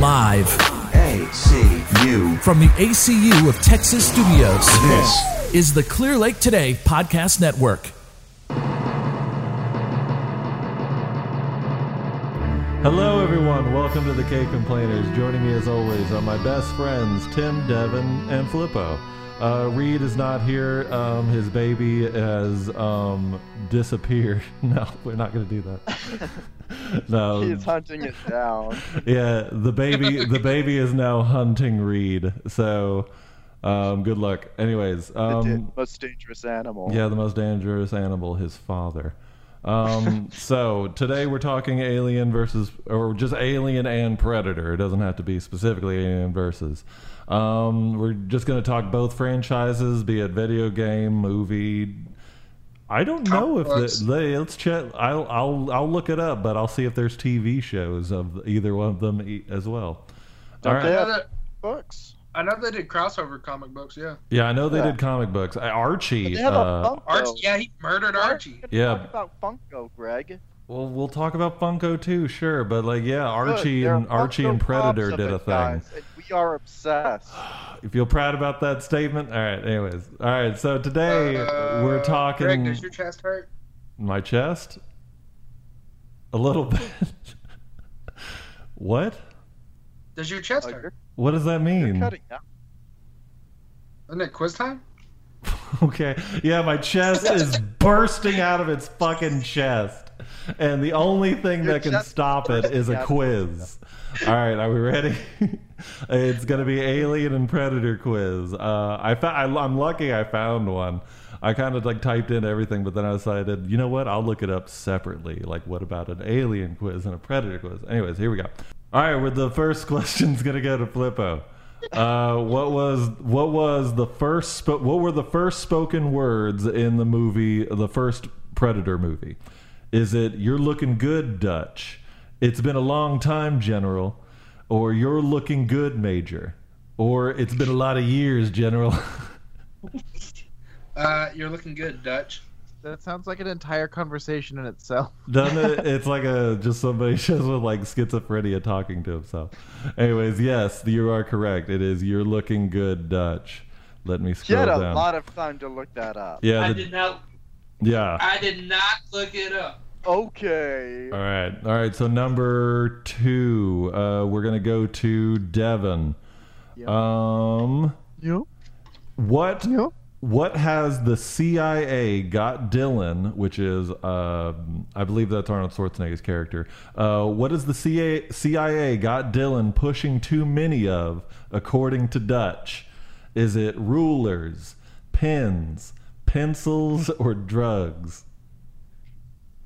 Live ACU. from the ACU of Texas Studios This is the Clear Lake Today Podcast Network. Hello, everyone. Welcome to the K Complainers. Joining me, as always, are my best friends, Tim, Devin, and Filippo. Uh, Reed is not here. Um, his baby has um, disappeared. No, we're not going to do that. no. He's hunting it down. Yeah, the baby. The baby is now hunting Reed. So, um, good luck. Anyways, The um, most dangerous animal. yeah, the most dangerous animal, his father. Um, so today we're talking Alien versus, or just Alien and Predator. It doesn't have to be specifically Alien versus. Um, we're just going to talk both franchises, be it video game, movie. I don't know if the, they, let's check. I'll I'll I'll look it up, but I'll see if there's TV shows of either one of them as well. Don't All they right. Have that books? I know they did crossover comic books. Yeah, Yeah, I know they Yeah. did comic books. Uh, Archie. They have uh, a Funko. Archie. Yeah, he murdered Why Archie. Yeah. Talk about Funko, Greg. Well, we'll talk about Funko too, sure, but like, yeah, Archie there and Archie Funko and Predator did a thing. guys, and we are obsessed. You feel proud about that statement? All right. Anyways, all right. So today Uh, we're talking Greg, does your chest hurt? my chest a little bit. what? Does your chest Oh, hurt? What does that you're mean? cutting out. Isn't it quiz time? Okay. Yeah, my chest is bursting out of its fucking chest. And the only thing Your that can stop it is a bursting out quiz. All right, are we ready? it's to be Alien and Predator quiz. Uh, I, fa- I I'm lucky I found one. I kind of like typed in everything, but then I decided, you know what? I'll look it up separately. Like, what about an alien quiz and a predator quiz? Anyways, here we go. All right, with the first question's gonna go to Flippo. Uh, what was what was the first spo- what were the first spoken words in the movie the first Predator movie? Is it "You're looking good, Dutch"? It's been a long time, General, or "You're looking good, Major," or "It's been a lot of years, General." Uh, you're looking good, Dutch. That sounds like an entire conversation in itself. Doesn't it? It's like a just somebody just with like schizophrenia talking to himself. Anyways, yes, you are correct. It is "You're looking good, Dutch." Let me You scroll had a down. lot of time to look that up. yeah, I did not. yeah. I did not look it up. Okay. All right, all right. So number two, uh, we're gonna go to Devin. Yep. Um, Yep. what Yep. what has the CIA got Dillon, which is uh, I believe that's Arnold Schwarzenegger's character. Uh, what is the CIA, CIA got Dillon pushing too many of, according to Dutch? Is it rulers, pens, pencils, or drugs?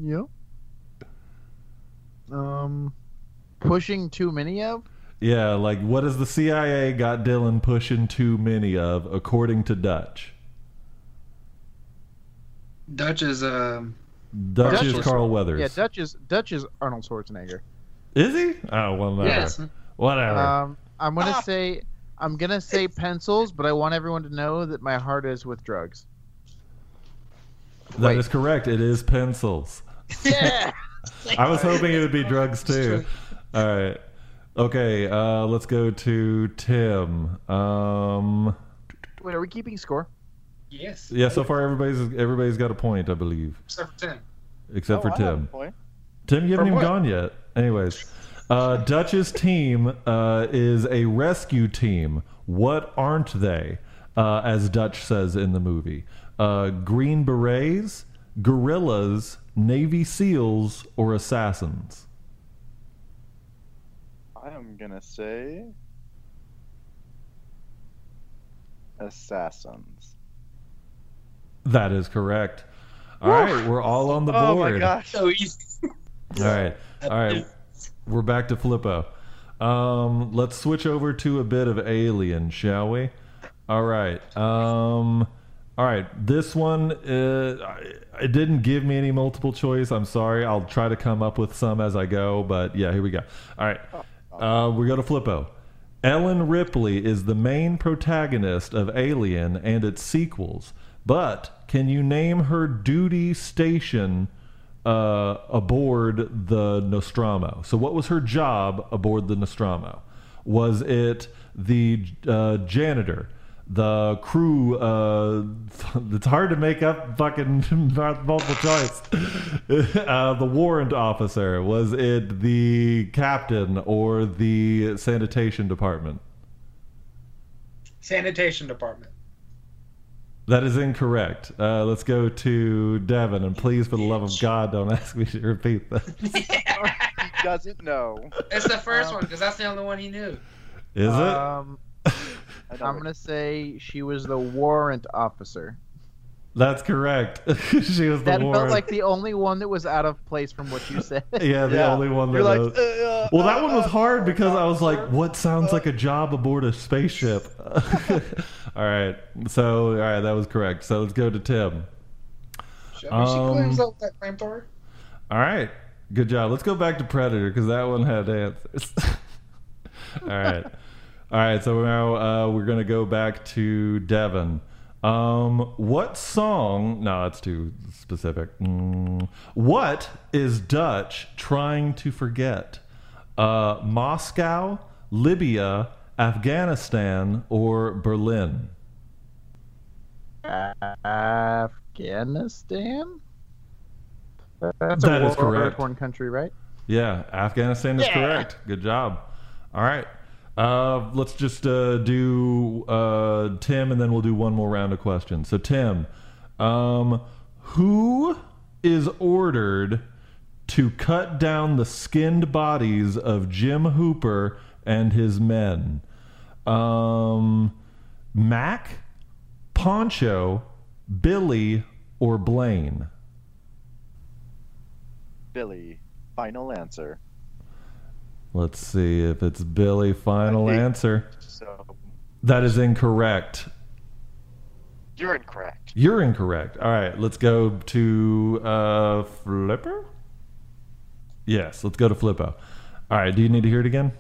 Yep. Um, pushing too many of? Yeah, like what has the CIA got Dillon pushing too many of, according to Dutch? Dutch is um. Dutch Dutch is is- Carl Weathers. Yeah, Dutch is Dutch is Arnold Schwarzenegger. is he? Oh well, no. Yes. Whatever. Um, I'm gonna Ah. say I'm gonna say pencils, but I want everyone to know that my heart is with drugs. That wait. is correct. It is pencils. Yeah. I was hoping it would be drugs too. All right. Okay, uh, let's go to Tim. Um, Wait, are we keeping score? Yes. yeah, so far everybody's everybody's got a point, I believe, Except for Tim. except Oh, for I have a Tim. point. Tim, you haven't For even what? gone yet. Anyways, uh, Dutch's team uh, is a rescue team. What aren't they? Uh, as Dutch says in the movie, uh, Green Berets, guerrillas, Navy SEALs, or assassins. I am gonna say assassins. That is correct. All right, we're all on the board. Oh board. my gosh. So easy. All right, all right, we're back to Flippo. Um, let's switch over to a bit of Alien, shall we? All right. Um, all right. This one, uh, it didn't give me any multiple choice. I'm sorry. I'll try to come up with some as I go. But yeah, here we go. All right. Uh, we go to Flippo. Ellen Ripley is the main protagonist of Alien and its sequels. But can you name her duty station uh, aboard the Nostromo? So, what was her job aboard the Nostromo? Was it the uh, janitor, the crew? Uh, it's hard to make up fucking multiple choice. uh, the warrant officer. Was it the captain or the sanitation department? Sanitation department. That is incorrect. Uh, let's go to Devin, and please, for the love of God, don't ask me to repeat that. He doesn't know. It's the first one because that's the only one he knew. Is it? Um, I know I'm gonna say she was the warrant officer. That's correct. she was the That warrant. felt like the only one that was out of place from what you said. yeah, the Yeah. only one that You're like, knows. uh, Well, that uh, one was uh, hard because I was like, uh, what sounds like a job aboard a spaceship? all right. So, all right, that was correct. So let's go to Tim. She, Um, she claims up that flamethrower. All right. Good job. Let's go back to Predator because that one had answers. all right. All right. So now uh, we're going to go back to Devin. Um, what song? No, that's too specific. Mm, what is Dutch trying to forget? Uh, Moscow, Libya, Afghanistan, or Berlin? Afghanistan. That's That a is correct. war-torn country, right? Yeah, Afghanistan is Yeah. correct. Good job. All right. Uh, let's just uh, do uh, Tim, and then we'll do one more round of questions. So, Tim, um, who is ordered to cut down the skinned bodies of Jim Hopper and his men? Um, Mac, Poncho, Billy, or Blaine? Billy. Final answer. Let's see if it's Billy. Final answer. So That is incorrect. you're incorrect. You're incorrect. All right, let's go to uh, Flipper. Yes, let's go to Flippo. All right, do you need to hear it again?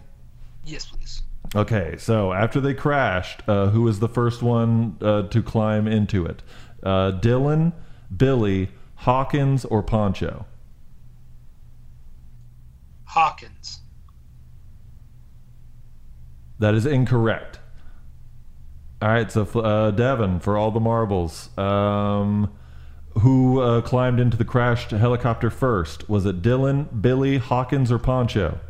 Yes, please. Okay, so after they crashed, uh, who was the first one uh, to climb into it? Uh, Dillon, Billy, Hawkins, or Poncho? Hawkins. That is incorrect. All right, so uh, Devin, for all the marbles, um, who uh, climbed into the crashed helicopter first? Was it Dillon, Billy, Hawkins, or Poncho?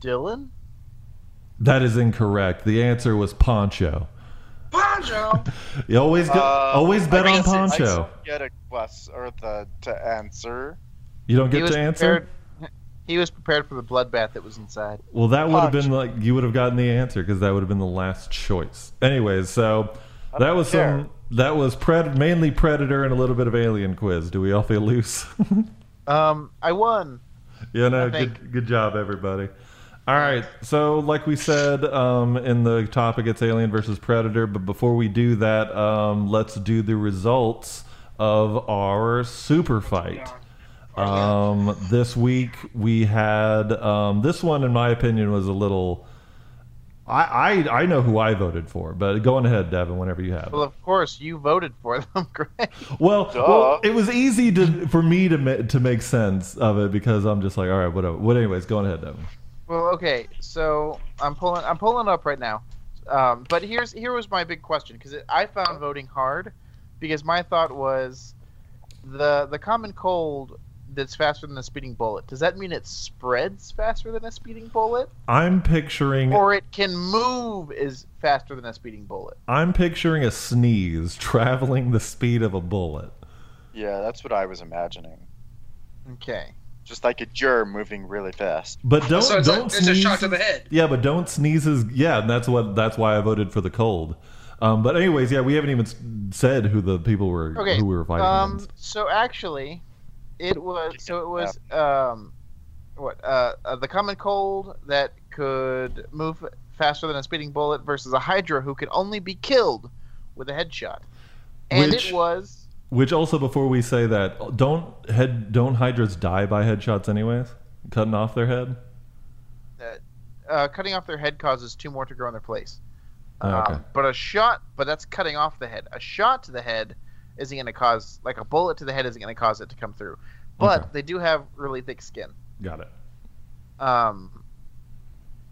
Dillon. That is incorrect. The answer was Poncho. Poncho. You always go, Uh, always bet I on guess it's- I Poncho. get a quest or the to answer. You don't get was to answer. prepared. He was prepared for the bloodbath that was inside. Well, that would have been like you would have gotten the answer because that would have been the last choice. Anyways, so I that was care. some that was pred- mainly predator and a little bit of alien quiz. Do we all feel loose? Um, I won. Yeah, no, I think- good, good job, everybody. All right, so like we said um, in the topic, it's Alien versus Predator. But before we do that, um, let's do the results of our super fight. Um, this week we had um, this one, in my opinion, was a little. I, I I know who I voted for, but go on ahead, Devin, whenever you have. Well, of course, you voted for them, Greg. Well, well, it was easy to for me to ma- to make sense of it because I'm just like, all right, whatever. What, anyways, go on ahead, Devin. Well, okay, so I'm pulling I'm pulling up right now. Um, but here's here was my big question because I found voting hard because my thought was the the common cold that's faster than a speeding bullet. Does that mean it spreads faster than a speeding bullet, I'm picturing or it can move is faster than a speeding bullet? I'm picturing a sneeze traveling the speed of a bullet. Yeah, that's what I was imagining. Okay. Just like a germ moving really fast. But don't so it's, a, don't it's a sneeze. shot to the head. Yeah, but don't sneezes. Yeah, and that's what that's why I voted for the cold. Um, but anyways, yeah, we haven't even said who the people were Okay. who we were fighting Um. against. So actually, it was so it was um, what uh, uh the common cold that could move faster than a speeding bullet versus a Hydra who could only be killed with a headshot, and Which- it was Which also, before we say that, don't head don't hydras die by headshots anyways? Cutting off their head. uh, uh, cutting off their head causes two more to grow in their place. Oh, okay. Um, but a shot, but that's cutting off the head. A shot to the head isn't going to cause, like a bullet to the head isn't going to cause it to come through. But Okay. they do have really thick skin. Got it. Um,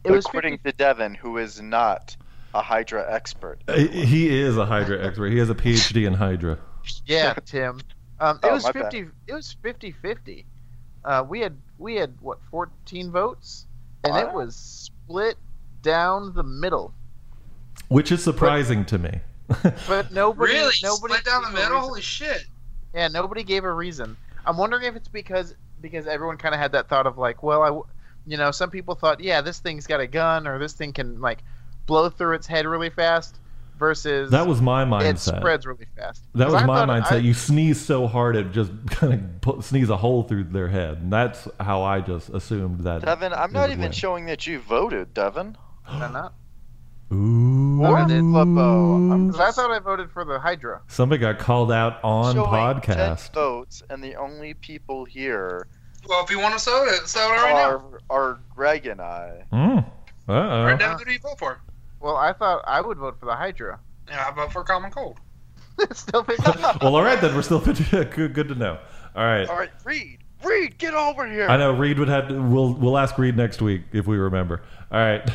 it was according 50 to Devin, who is not a Hydra expert. Uh, He is a Hydra expert. He has a PhD in Hydra. Yeah, Tim. Um, it Oh, was my bad. 50 it was 50-50. Uh, we had we had what 14 votes and it was split down the middle. Which is surprising to me. But nobody Really? nobody Split down the gave a middle? reason. Holy shit. Yeah, nobody gave a reason. I'm wondering if it's because because everyone kind of had that thought of like, well, I, you know, some people thought, yeah, this thing's got a gun or this thing can like blow through its head really fast, versus That was my mindset. it mindset. spreads really fast. That 'Cause was I my mindset. I- you sneeze so hard it just kind of pu- sneeze a hole through their head. And that's how I just assumed that. Devin, I'm not even win. showing that you voted, Devin. Did I not? Ooh. I did. Flippo, I'm 'Cause I thought I voted for the Hydra. Somebody got called out on showing 10 votes, and the only people here Well, if you want to sell it, sell it right are, now. are Greg and I. Mm. Uh Right oh. now, who do you vote for? Well, I thought I would vote for the Hydra. Yeah, I vote for Common Cold. Still 50. Well, all right then. We're still good. Good to know. All right. All right, Reed, Reed, get over here. I know Reed would have. To, we'll we'll ask Reed next week if we remember. All right.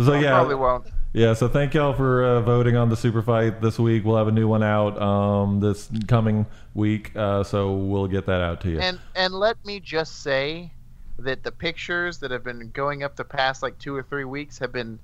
so I yeah, probably won't. Yeah. So thank y'all for uh, voting on the super fight this week. We'll have a new one out um, this coming week. Uh, so we'll get that out to you. And and let me just say that the pictures that have been going up the past like two or three weeks have been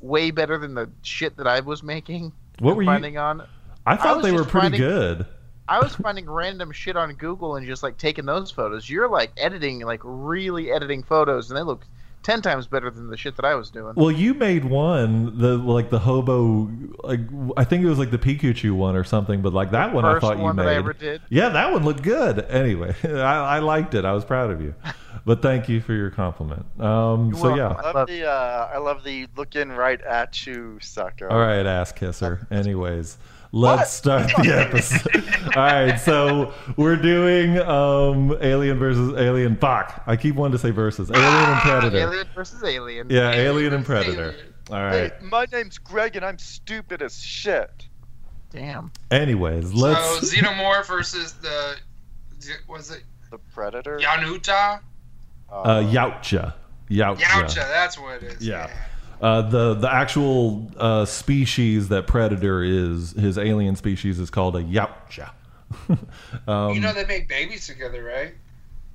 way better than the shit that I was making. What were you- finding on? I thought was they were pretty finding- good. I was finding random shit on Google and just like taking those photos. You're like editing, like really editing photos, and they look ten times better than the shit that I was doing. Well, you made one the like the hobo like I think it was like the Pikachu one or something, but like that one I thought you made. that I ever did. Yeah, that one looked good. Anyway, I, I liked it. I was proud of you. But thank you for your compliment. Um, You're so welcome. yeah. I love the uh, I love the looking right at you, sucker. All right, ass kisser. Anyways, let's start the episode. All right, so we're doing um, Alien versus Alien. Fuck, I keep wanting to say versus Alien and Predator. Alien versus Alien. Yeah, Alien and Predator. Alien. All Hey, my name's Greg, and I'm stupid as shit. Damn. Anyways, So, let's. So Xenomorph versus the. Was it The Predator. Yanuta? Uh, Yautja. Yautja. Yautja, that's what it is. Yeah. Uh, the the actual uh, species that Predator is, his alien species, is called a Yautja. um, You know they make babies together, right?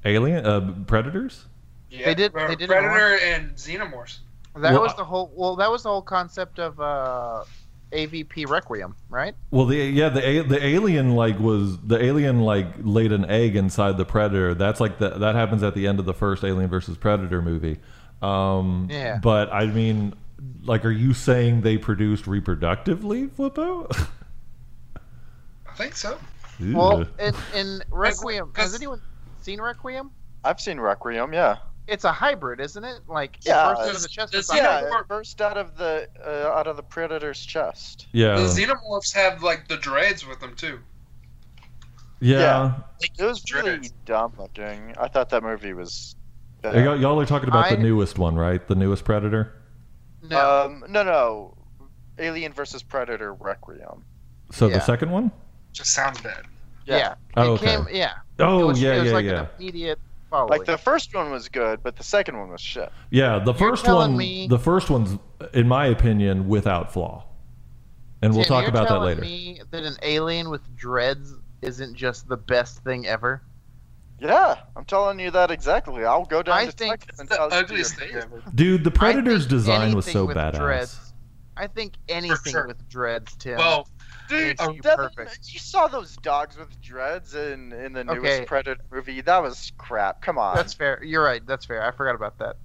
alien uh, predators. Yeah. They did- they did in Predator and Xenomorphs. That Well, was the whole. Well, that was the whole concept of uh, AVP Requiem, right? Well, the yeah the the alien like was the alien like laid an egg inside the predator. That's like the, that happens at the end of the first Alien versus Predator movie. Um, Yeah. But I mean, like, are you saying they produced reproductively, Flippo? I think so. Well, in, in Requiem, has 'cause- anyone seen Requiem? I've seen Requiem. Yeah. It's a hybrid, isn't it? Like it Yeah, bursts out of the chest. it's- Yeah, the- it burst out of the uh, out of the Predator's chest. yeah, The Xenomorphs have like the dreads with them too. yeah. It was really dumb looking. I thought that movie was. Bad. Y'all, y'all are talking about I- the newest one, right? The newest Predator. No, Um, no, no. Alien versus Predator Requiem. So Yeah. the second one. Just sounds bad. yeah. Oh, it okay. came. Yeah. Oh it was, yeah, it was yeah, like yeah. an immediate following. Like the first one was good, but the second one was shit. Yeah, the first one. me- The first one's, in my opinion, without flaw. And we'll Tim, talk you're about that later. Me that an alien with dreads isn't just the best thing ever. Yeah, I'm telling you that exactly. I'll go down I to think Texas and the tell you ugliest you're thing ever. Dude, the Predator's design was so with badass. Dreads, I think anything sure. with dreads, Tim. Well, Dude, makes you Devin, perfect. you saw those dogs with dreads in in the newest Okay. Predator movie. That was crap. Come on, that's fair. You're right. That's fair. I forgot about that.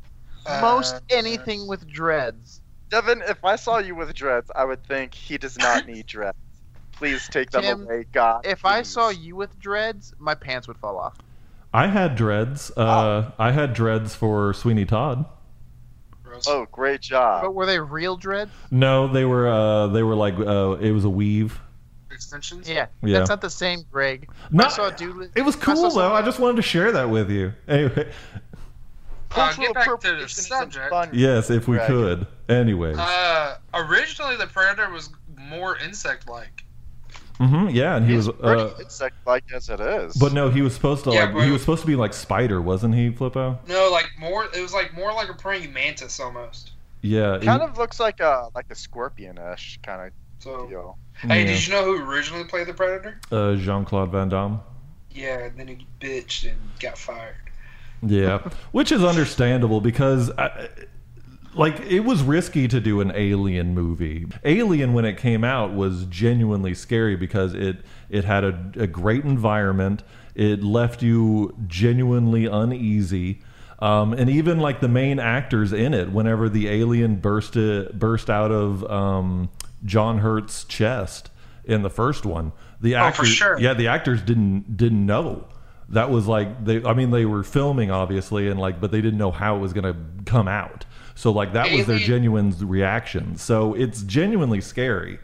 Most uh, anything with dreads. Devin. If I saw you with dreads, I would think he does not need dreads. Please take them Tim, away, God. If I saw you with dreads, my pants would fall off. I had dreads. Uh, I had dreads for Sweeney Todd. Oh, great job. But were they real dreads? No, they were. Uh, they were like. Uh, it was a weave. Extensions? Yeah, Yeah. that's not the same, Greg. No, I saw dude. it was I saw cool though. I just wanted to share that with you. Anyway, Cultural get back to the subject. Yes, if we Greg. could. Anyways. Uh, originally the predator was more insect-like. Hmm yeah, and he was. He's pretty Uh, insect-like as it is. but no, he was supposed to Yeah, like. but- He was supposed to be like spider, wasn't he, Flippo? No, like more. It was like more like a praying mantis almost. Yeah. he- kind of looks like a like a scorpion-ish kind of So, of deal. hey, yeah. did you know who originally played the predator? uh, Jean Claude Van Damme. Yeah, and then he bitched and got fired. Yeah, which is understandable because, I, like, it was risky to do an Alien movie. Alien, when it came out, was genuinely scary because it it had a, a great environment. It left you genuinely uneasy. Um, and even like the main actors in it, whenever the alien burst burst out of um, John Hurt's chest in the first one, the Oh, sure. yeah, the actors didn't didn't know that was like they i mean they were filming obviously and like but they didn't know how it was going to come out so like that was their genuine reaction so it's genuinely scary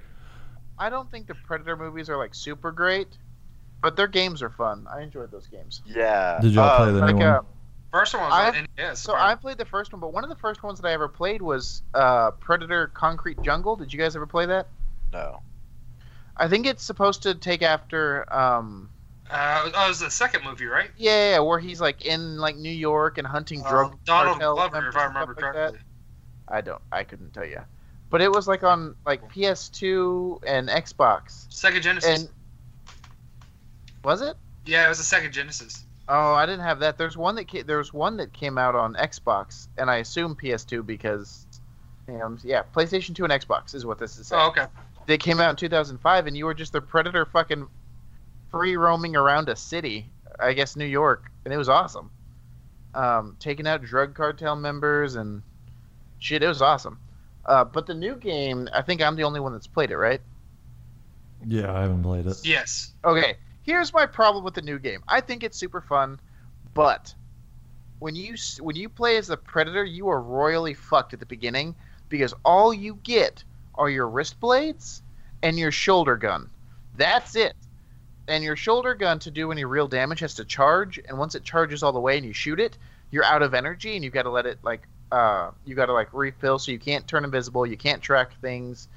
I don't think the Predator movies are like super great, but their games are fun. I enjoyed those games. Yeah. did y'all Uh, play the Like new uh, First one was I- on NES. so I played the first one, but one of the first ones that I ever played was uh, Predator Concrete Jungle. Did you guys ever play that? No. I think it's supposed to take after um, Uh, oh, it was the second movie, right? yeah, yeah, where he's like in like New York and hunting drug Uh, Donald cartel Glover, if I remember like correctly. I don't. I couldn't tell you, but it was like on like PS2 and Xbox. Sega Genesis. And was it? yeah, it was a Sega Genesis. Oh, I didn't have that. There's one that ca- there's one that came out on Xbox, and I assume PS2 because, you know, yeah, PlayStation 2 and Xbox is what this is. Saying. Oh, okay. They came out in 2005, and you were just the predator, fucking free roaming around a city, I guess New York, and it was awesome. Um, taking out drug cartel members and shit, it was awesome. Uh, but the new game, I think I'm the only one that's played it, right? yeah i haven't played it Yes. Okay, here's my problem with the new game. I think it's super fun, but when you when you play as the predator, you are royally fucked at the beginning because all you get are your wrist blades and your shoulder gun. That's it. And your shoulder gun to do any real damage has to charge, and once it charges all the way and you shoot it, you're out of energy and you've got to let it like uh you got to like refill so you can't turn invisible, you can't track things.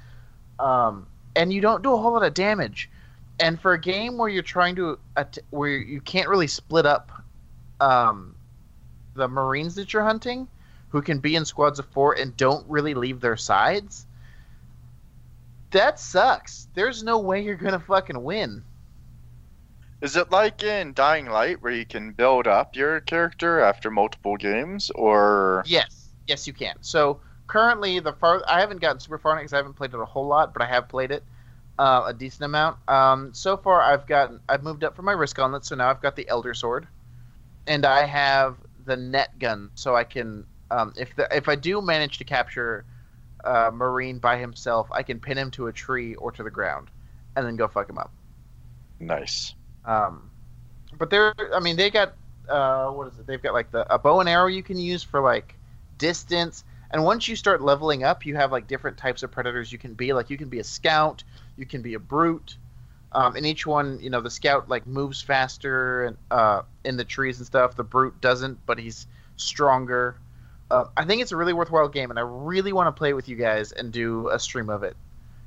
Um and you don't do a whole lot of damage. And for a game where you're trying to att- where you can't really split up um, the Marines that you're hunting, who can be in squads of four and don't really leave their sides, that sucks. There's no way you're gonna fucking win. Is it like in Dying Light where you can build up your character after multiple games, or Yes, yes, you can. So currently, the far I haven't gotten super far because I haven't played it a whole lot, but I have played it uh, a decent amount. Um, so far, I've gotten I've moved up from my wrist gauntlet, so now I've got the Elder Sword, and I have the net gun, so I can um, if the, if I do manage to capture uh, Marine by himself, I can pin him to a tree or to the ground, and then go fuck him up. nice? Um, but they're, I mean, they got, uh, what is it? They've got like the a bow and arrow you can use for like distance. And once you start leveling up, you have like different types of predators you can be. Like you can be a scout, you can be a brute. Um, and each one, you know, the scout like moves faster and uh, in the trees and stuff. The brute doesn't, but he's stronger. Uh, I think it's a really worthwhile game, and I really want to play it with you guys and do a stream of it.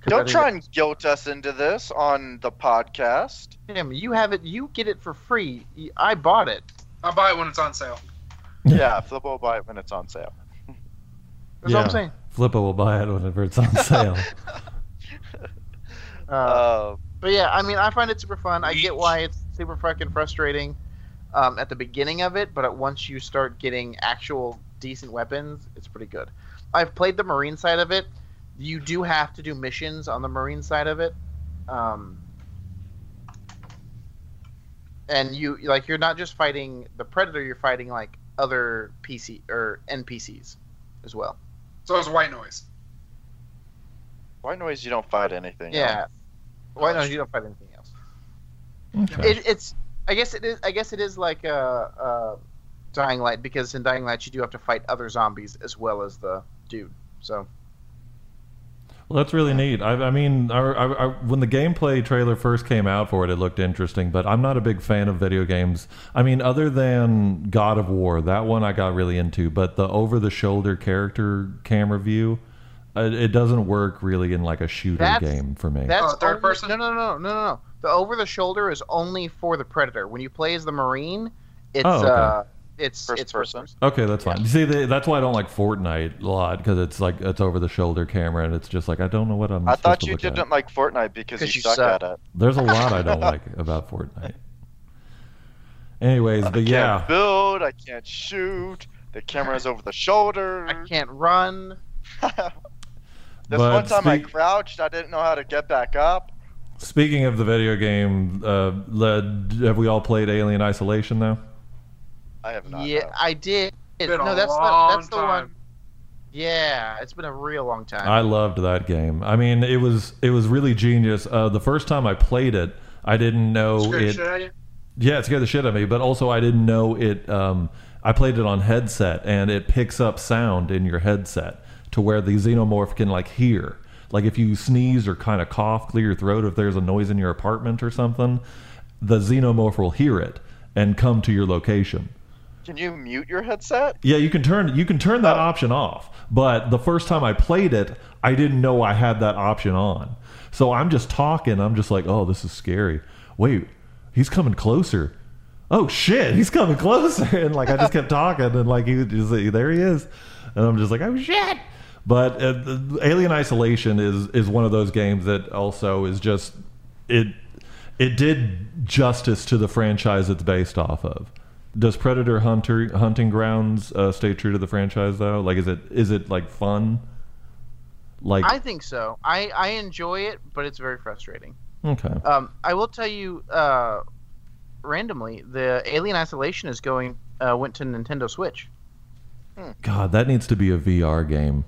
'Cause I Don't try and guilt us into this on the podcast. Tim, you have it. You get it for free. I bought it. I'll buy it when it's on sale. Yeah, Flippo will buy it when it's on sale. That's what I'm saying. flippo will buy it whenever it's on sale Uh, Uh, but yeah, I mean, I find it super fun. I get why it's super fucking frustrating um, at the beginning of it, but once you start getting actual decent weapons, it's pretty good. I've played the Marine side of it. You do have to do missions on the Marine side of it. Um, and you like you're not just fighting the predator you're fighting like other pc or npcs as well So it's white noise. white noise, you don't fight anything. yeah else. why no you don't fight anything else Okay. it, it's I guess it is I guess it is like a, a Dying Light because in Dying Light you do have to fight other zombies as well as the dude. So Well, that's really neat. I, I mean, I, I, I, when the gameplay trailer first came out for it, it looked interesting, but I'm not a big fan of video games. I mean, other than God of War, that one I got really into, but the over the shoulder character camera view, it, it doesn't work really in like a shooter That's- game for me. That's Oh, third person? No, no, no, no, no, no. The over the shoulder is only for the predator. When you play as the marine, it's Oh, okay. uh, it's First it's first person? person. Okay, that's fine. You see, the, that's why I don't like Fortnite a lot because it's like it's over the shoulder camera and it's just like I don't know what I'm. I supposed thought to you look didn't like Fortnite because you, you suck, suck. at it. There's a lot I don't like about Fortnite. Anyways, I but can't yeah, build. I can't shoot. The camera's over the shoulder. I can't run. this But one time I crouched. I didn't know how to get back up. speaking of the video game, uh, led, have we all played Alien Isolation now? I have not. yeah, no. I did. Been no, a that's the that's the time. one. Yeah, it's been a real long time. I loved that game. I mean, it was it was really genius. Uh, the first time I played it, I didn't know Scared it. shit out of you? Yeah, it scared the shit out of me. But also, I didn't know it. Um, I played it on headset, and it picks up sound in your headset to where the xenomorph can like hear. Like if you sneeze or kind of cough, clear your throat. If there's a noise in your apartment or something, the xenomorph will hear it and come to your location. Can you mute your headset? Yeah, you can turn you can turn that Oh. option off. But the first time I played it, I didn't know I had that option on. So I'm just talking. I'm just like, oh, this is scary. Wait, he's coming closer. Oh shit, he's coming closer. And like I just kept talking, and like he just there he is, and I'm just like, oh shit. But uh, Alien Isolation is is one of those games that also is just it it did justice to the franchise it's based off of. Does Predator Hunter Hunting Grounds uh, stay true to the franchise though? Like, is it is it like fun? Like, I think so. I I enjoy it, but it's very frustrating. okay, Um, I will tell you uh, randomly, the Alien Isolation is going uh, went to Nintendo Switch. God, that needs to be a VR game.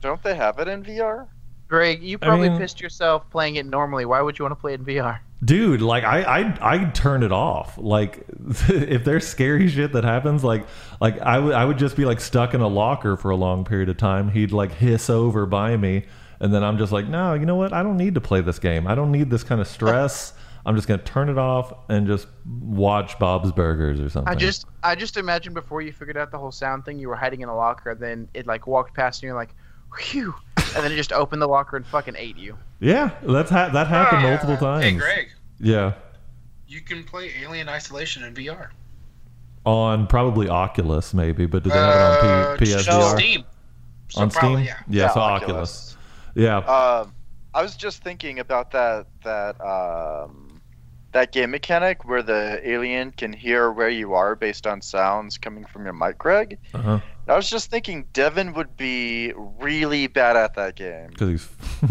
Don't they have it in VR? Greg, you I probably mean- pissed yourself playing it normally. Why would you want to play it in VR? Dude like i i i turn it off. Like if there's scary shit that happens like like i would i would just be like stuck in a locker for a long period of time. He'd like hiss over by me and then i'm just like no you know what? I don't need to play this game. I don't need this kind of stress. I'm just gonna turn it off and just watch bob's burgers or something. I just I just imagine before you figured out the whole sound thing, you were hiding in a locker, then it like walked past and you're like, whew, and then it just opened the locker and fucking ate you. yeah that's ha- that happened multiple times Hey, Greg, yeah you can play Alien Isolation in VR. on probably oculus maybe but do they have it on Uh, P- psvr Steam. So on probably, steam yeah. so Oculus. oculus yeah Um, I was just thinking about that that um, that game mechanic where the alien can hear where you are based on sounds coming from your mic, Greg. uh-huh I was just thinking Devin would be really bad at that game because he's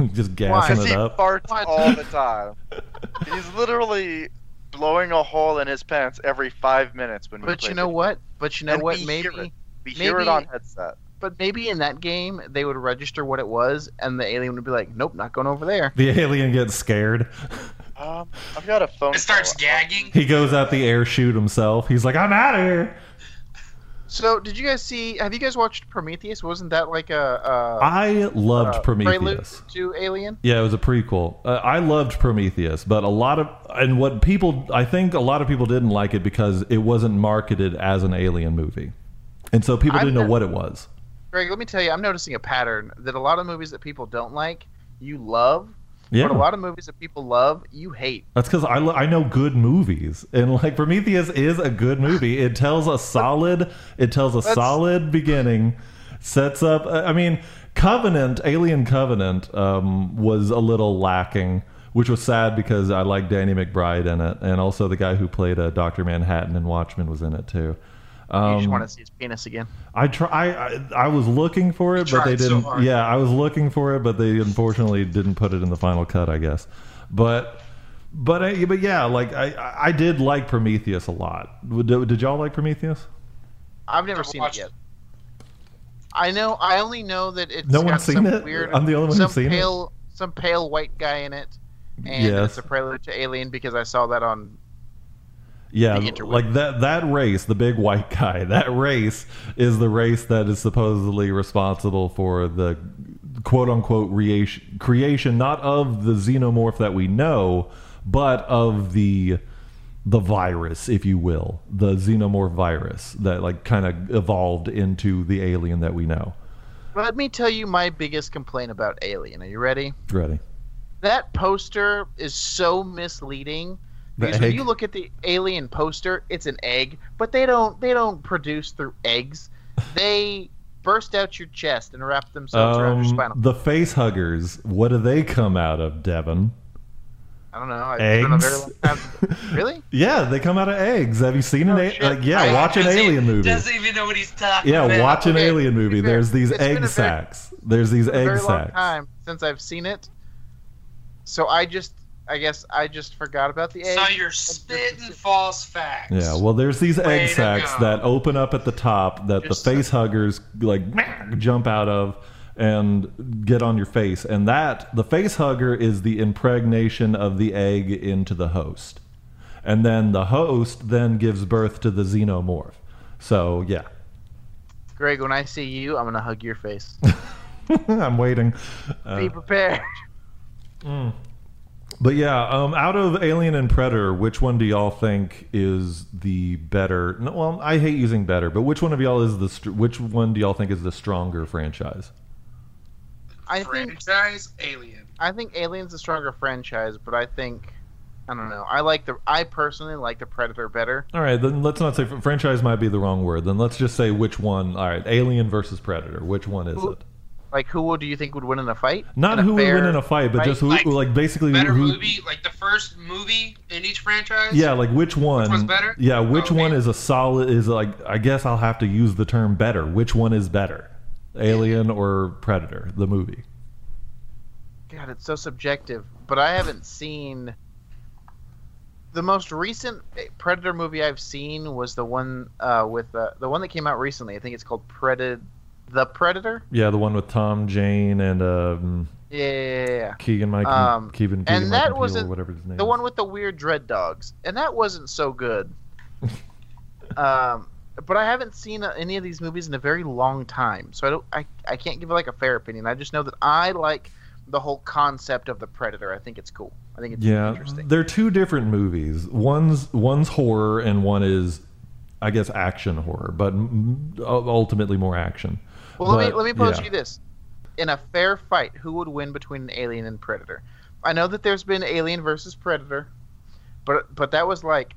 just gassing because it he up. farts What? all the time. He's literally blowing a hole in his pants every five minutes when we But play you know video. what? But you know And what? we Maybe, hear it. We hear it on headset. but maybe in that game they would register what it was, and the alien would be like, "Nope, not going over there." The alien gets scared. Um, I've got a phone. It starts call. gagging. He goes out the air chute himself. He's like, I'm out of here. So, did you guys see? Have you guys watched Prometheus? Wasn't that like a, a I loved uh, Prometheus. prelude to Alien? Yeah, it was a prequel. Uh, I loved Prometheus, but a lot of and what people I think a lot of people didn't like it because it wasn't marketed as an alien movie. And so people I'm didn't know what it was. Greg, let me tell you, I'm noticing a pattern that a lot of movies that people don't like, you love, Yeah. but a lot of movies that people love, you hate. That's because I, lo- I know good movies, and like Prometheus is a good movie. It tells a solid it tells a That's- solid beginning, sets up. I mean, Covenant, Alien Covenant, um, was a little lacking, which was sad because I like Danny McBride in it, and also the guy who played uh, Doctor Manhattan in Watchmen was in it too. You just Um, want to see his penis again. I try. I, I I was looking for it, You but they didn't. hard. yeah, I was looking for it, but they unfortunately didn't put it in the final cut. I guess, but but I, but yeah, like I I did like Prometheus a lot. Did, did y'all like Prometheus? I've never Never seen it watched yet. I know. I only know that it's No got one's seen some it? weird. I'm the only one some who's seen it? Some pale white guy in it, and Yes. it's a prelude to Alien because I saw that on. Yeah, like that that race, the big white guy. That race is the race that is supposedly responsible for the quote unquote creation, creation not of the xenomorph that we know, but of the the virus, if you will, the xenomorph virus that like kind of evolved into the alien that we know. Let me tell you my biggest complaint about Alien. Are you ready? Ready? That poster is so misleading. The Because when you look at the alien poster, it's an egg, but they don't they don't produce through eggs. They burst out your chest and wrap themselves around your Um, spinal. the face huggers. What do they come out of, Devin? I don't know. I, it's been a very long time. really? Yeah, they come out of eggs. Have you seen an? Oh, A- shit. like, yeah, Right, watch an alien even- movie. Doesn't even know what he's talking Yeah, about. watch an Okay, alien movie. fair, There's these it's egg very- sacs. There's these It's a egg very long time since I've seen it. So I just, I guess I just forgot about the egg. So you're spitting false facts. Yeah, well, there's these Way egg to sacs go. that open up at the top that Just- the face huggers like jump out of and get on your face, and that the face hugger is the impregnation of the egg into the host, and then the host then gives birth to the xenomorph. So yeah, Greg, when I see you, I'm gonna hug your face. I'm waiting. Uh, Be prepared. But yeah, um, out of Alien and Predator, which one do y'all think is the better? No, well, I hate using better, but which one of y'all is the str- which one do y'all think is the stronger franchise? I think Franchise Alien. I think Alien's a stronger franchise, but I think I don't know. I like the I personally like the Predator better. All right, then let's not say franchise might be the wrong word. Then let's just say which one. All right, Alien versus Predator. Which one is Who- it? Like who do you think would win in a fight? Not In who would win in a fight, but fight? just who, Like, like basically Better who. movie, like the first movie in each franchise. Yeah, like which one? one's better? Yeah, which Oh, one man. is a solid? Is like I guess I'll have to use the term better. Which one is better, Alien or Predator? The movie. God, it's so subjective. But I haven't seen the most recent Predator movie I've seen was the one uh, with uh, the one that came out recently. I think it's called Predator. The Predator. Yeah, the one with Tom Jane and um, Yeah, yeah, yeah, yeah. Keegan Mike Um, Keegan, Keegan and that wasn't whatever his name. The is. one with the weird dread dogs, and that wasn't so good. um, but I haven't seen any of these movies in a very long time, so I don't. I, I can't give like a fair opinion. I just know that I like the whole concept of the Predator. I think it's cool. I think it's Yeah, interesting. they're two different movies. One's one's horror and one is, I guess, action horror, but ultimately more action. Well, let me let me pose yeah. you this: in a fair fight, who would win between an alien and predator? I know that there's been Alien versus Predator, but but that was like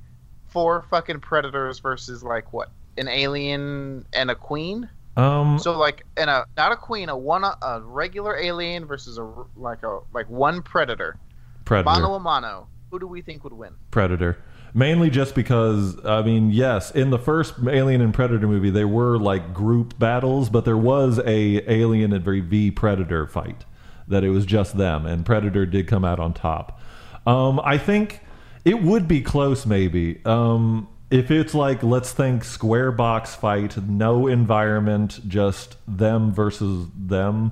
four fucking predators versus like what an alien and a queen. Um, So like and a not a queen, a one a regular alien versus a like a like one predator. Predator. Mano a mano. Who do we think would win? Predator. Mainly just because, I mean, yes, in the first Alien and Predator movie, there were like group battles, but there was a Alien and very v Predator fight that it was just them, and Predator did come out on top. Um, I think it would be close, maybe. Um, if it's like, let's think square box fight, no environment, just them versus them.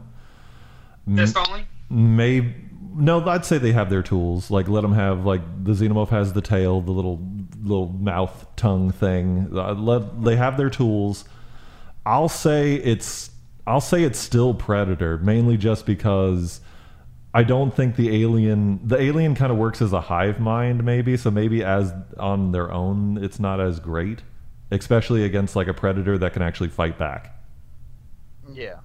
Fist only. Maybe no, I'd say they have their tools. Like let them have like the xenomorph has the tail, the little little mouth tongue thing. Uh, let they have their tools. I'll say it's I'll say it's still Predator, mainly just because I don't think the alien the alien kind of works as a hive mind, maybe. So maybe as on their own, it's not as great, especially against like a predator that can actually fight back. Yeah.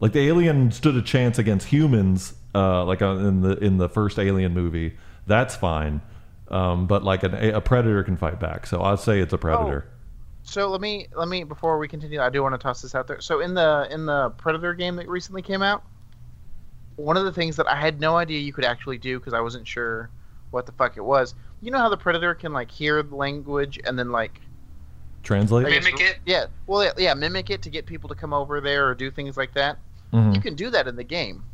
Like the alien stood a chance against humans, uh, like uh, in the in the first Alien movie. That's fine, um, but like an, a predator can fight back. So I'd say it's a predator. So let me let me before we continue, I do want to toss this out there. So in the in the Predator game that recently came out, one of the things that I had no idea you could actually do because I wasn't sure what the fuck it was. You know how the Predator can like hear the language and then like Translate. Guess- Mimic it. yeah, well yeah, yeah, mimic it to get people to come over there or do things like that. Mhm. You can do that in the game.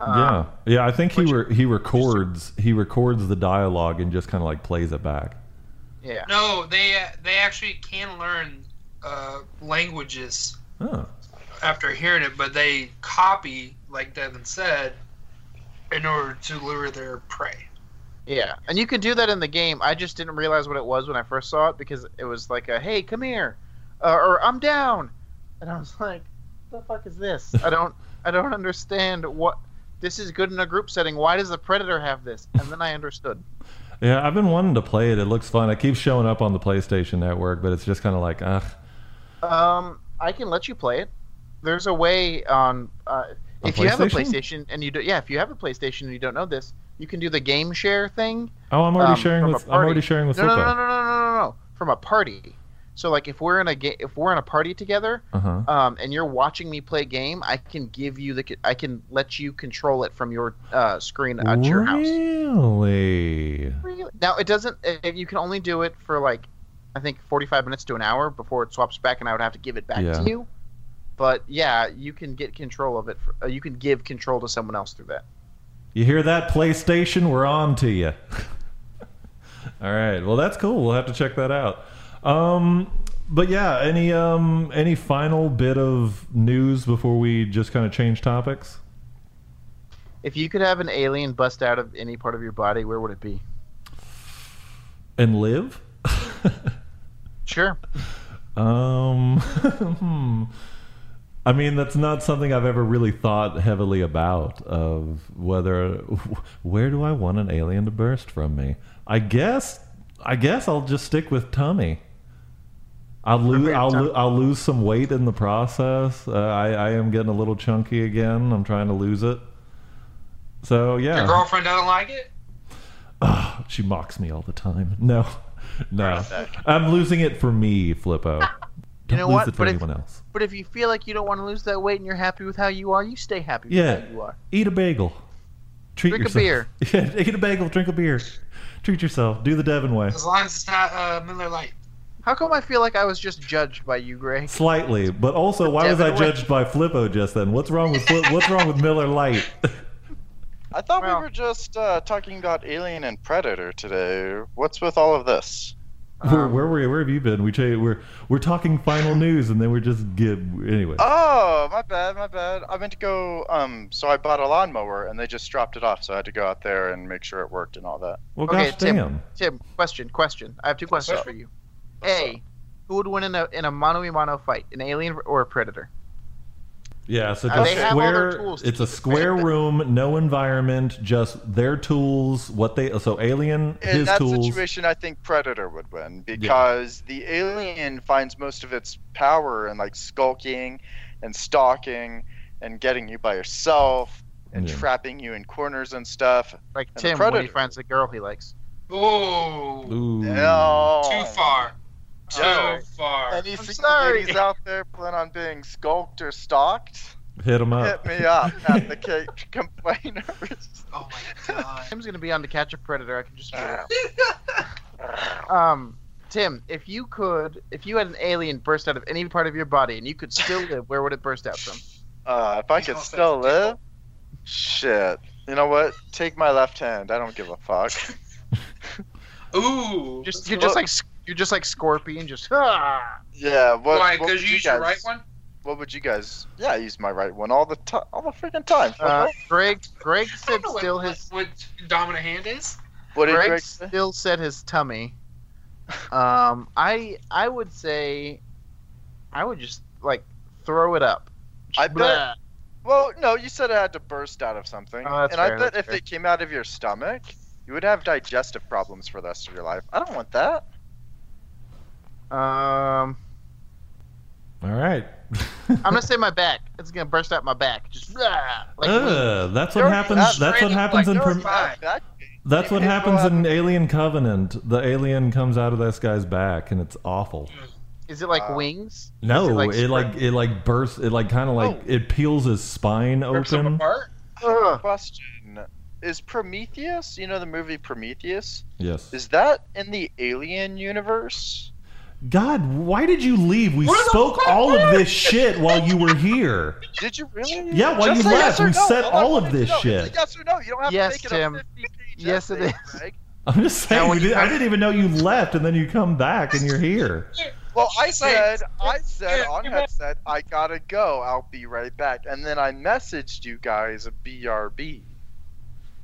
Yeah, yeah. I think he re- he records he records the dialogue and just kind of like plays it back. Yeah. No, they uh, they actually can learn uh, languages Oh. after hearing it, but they copy, like Devin said, in order to lure their prey. Yeah, and you can do that in the game. I just didn't realize what it was when I first saw it because it was like a "Hey, come here," uh, or "I'm down," and I was like, the fuck is this? I don't I don't understand what this is good in a group setting. Why does the Predator have this? And then I understood. Yeah, I've been wanting to play it. It looks fun. It keeps showing up on the PlayStation Network, but it's just kind of like, ugh. Um, I can let you play it. There's a way on uh, if you have a PlayStation? And you do yeah, if you have a PlayStation and you don't know this, you can do the game share thing. Oh, I'm already um, sharing with. I'm already sharing with No, no, no, no, no, no, no, no, no. From a party. So like if we're in a if we're in a party together, Uh huh. um, and you're watching me play a game, I can give you the I can let you control it from your uh, screen at your house. Really? Really? Now it doesn't. uh you can only do it for like, I think 45 minutes to an hour before it swaps back, and I would have to give it back Yeah. to you. But yeah, you can get control of it. For, uh, you can give control to someone else through that. You hear that, PlayStation? We're on to you. All right. Well, that's cool. We'll have to check that out. Um, but yeah, any um, any final bit of news before we just kind of change topics? If you could have an alien bust out of any part of your body, where would it be? And live? Sure. Um, hmm. I mean, that's not something I've ever really thought heavily about. Of whether, where do I want an alien to burst from me? I guess, I guess I'll just stick with tummy. I'll lose, I'll, lo- I'll lose some weight in the process. Uh, I, I am getting a little chunky again. I'm trying to lose it. So yeah, Your girlfriend doesn't like it? She mocks me all the time. No, no, I'm losing it for me, Flippo. Don't know lose what? it for But if- anyone else. But if you feel like you don't want to lose that weight and you're happy with how you are, you stay happy Yeah. with how you are. Eat a bagel. Treat Drink a beer. Yeah, eat a bagel. Drink a beer. Treat yourself. Do the Devin way. As long as it's not uh, Miller Lite. How come I feel like I was just judged by you, Greg? Slightly, but also, why was I Devin way. judged by Flippo just then? What's wrong with Flip, What's wrong with Miller Lite? I thought Well- we were just uh, talking about Alien and Predator today. What's with all of this? where, Um, where, were- you where have you been? We cha- we're we're talking final news, and then we're just get anyway. Oh, my bad, my bad. I meant to go. Um, so I bought a lawnmower and they just dropped it off, so I had to go out there and make sure it worked and all that. well, okay, gosh Tim. damn. Tim, question, question. I have two questions for you. A, who would win in a in a mano a mano fight, an alien or a predator? Yeah, so Uh, just they have all their square. It's a keep it square room, no environment, just their tools. What they so alien In his that tools. situation, I think Predator would win because the alien finds most of its power in like skulking and stalking and getting you by yourself and Yeah. trapping you in corners and stuff. Like the Tim when he finds the girl he likes. Ooh. Ooh. No. Too far. Too No. far. Any I'm sorry. ladies out there plan on being skulked or stalked? Hit him up. Hit me up at the cage complainers. Oh my god. Tim's gonna be on to catch a predator. I can just. Um, Tim, if you could, if you had an alien burst out of any part of your body and you could still live, where would it burst out from? Uh, if I could still say it's live, shit. You know what? Take my left hand. I don't give a fuck. Ooh. Just you're just like you're just like Scorpion, just ah. Yeah. What? Why? what Because would you use your guys- right one? What would you guys? Yeah, I use my right one all the time, all the freaking time. Uh, Greg, Greg said still what, his. what dominant hand is. what did Greg Greg say? still said his tummy. Um, I I would say, I would just like throw it up. I Blah. bet- Well, no, you said it had to burst out of something, Oh, that's and I bet that's if fair. it came out of your stomach, you would have digestive problems for the rest of your life. I don't want that. Um, All right. I'm gonna say my back. It's gonna burst out my back. Just ah, like. Ugh, that's what happens. that's That's what happens like, in. you're Prom- fine. That- that's what happens in Alien Covenant. The alien comes out of this guy's back, and it's awful. Is it like Uh, wings? No, Is it it like like it like, bursts. It like kind of like Oh. it peels his spine Rips them open. apart. Ugh. Question: Is Prometheus? You know the movie Prometheus? Yes. Is that in the Alien universe? God, why did you leave? We Where spoke all of this shit while you were here. Did you really? Yeah, while Just you say left, yes we no. said All all of this know is shit. a Yes or no? You don't have Yes, to make Tim. it a 50-page Yes, it is. Greg. I'm just saying. we did- I didn't even know you left, and then you come back and you're here. Well, I said, I said on headset, I gotta go. I'll be right back. And then I messaged you guys a BRB.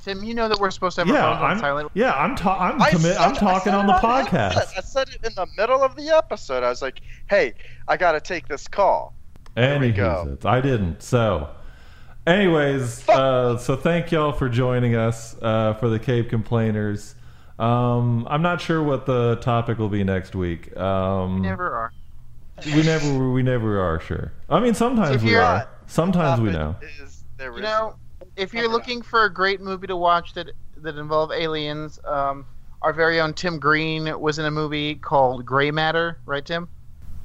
Tim, you know that we're supposed to have Yeah, our phones on I'm. silent. Yeah, I'm. Ta- I'm. Commi- said- I'm talking on the headset. podcast. I said it in the middle of the episode. I was like, "Hey, I gotta take this call." And we he go. it. I didn't. So, anyways, uh, so thank y'all for joining us uh, for the Cape Complainers. Um, I'm not sure what the topic will be next week. Um, Never are. we never, we never are sure. I mean, sometimes we you're- Sometimes we know. Is, there You is- know, if you're looking for a great movie to watch that that involve aliens, um, our very own Tim Green was in a movie called Gray Matter, right, Tim?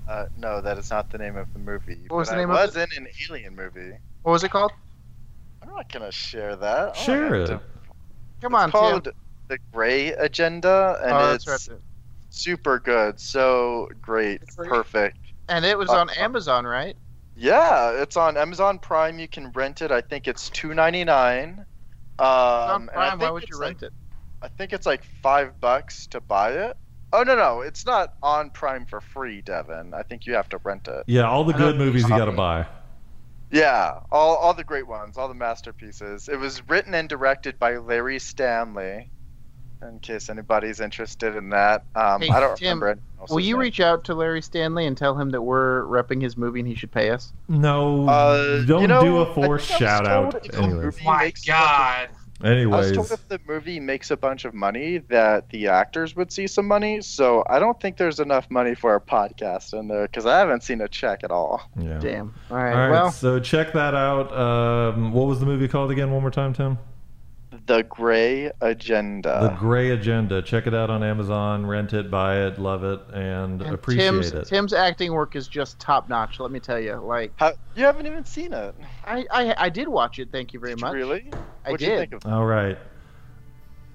uh, no, that is not the name of the movie. What was but the name I of was in an alien movie. What was it called? I'm not gonna share that. I'll Share it. to- Come it's on, called Tim. The Gray Agenda, and Oh, it's right. super good. So great, great. perfect. And it was Uh, on Amazon, right? Yeah, it's on Amazon Prime. You can rent it. I think it's two ninety nine. Um, on and I Prime. Why think would you it's rent like, it? I think it's like five bucks to buy it. Oh no, no, it's not on Prime for free, Devin. I think you have to rent it. Yeah, all the good movies you got to Um, buy. Yeah, all all the great ones, all the masterpieces. It was written and directed by Larry Stanley. In case anybody's interested in that, um, Hey, I don't Tim, remember. anyone Will you name. reach out to Larry Stanley and tell him that we're repping his movie and he should pay us? No, Uh, don't you know, do a think forced I shout out. if the Anyways, My makes- God. I was anyways, told if the movie makes a bunch of money, that the actors would see some money. So I don't think there's enough money for a podcast in there because I haven't seen a check at all. yeah. Damn. All right. All right, well, so check that out. Um, what was the movie called again? One more time, Tim. The Gray Agenda. the Gray Agenda. Check it out on Amazon. Rent it, buy it, love it, and, and appreciate Tim's it. Tim's acting work is just top notch. Let me tell you. Like, How, you haven't even seen it. I, I I did watch it. Thank you very Did you much. really? I What'd did. you think of All right.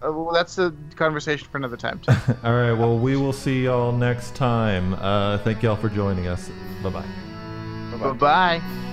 Uh, well, that's the conversation for another time. All right. Well, we will see y'all next time. Uh, thank y'all for joining us. Bye bye. bye bye.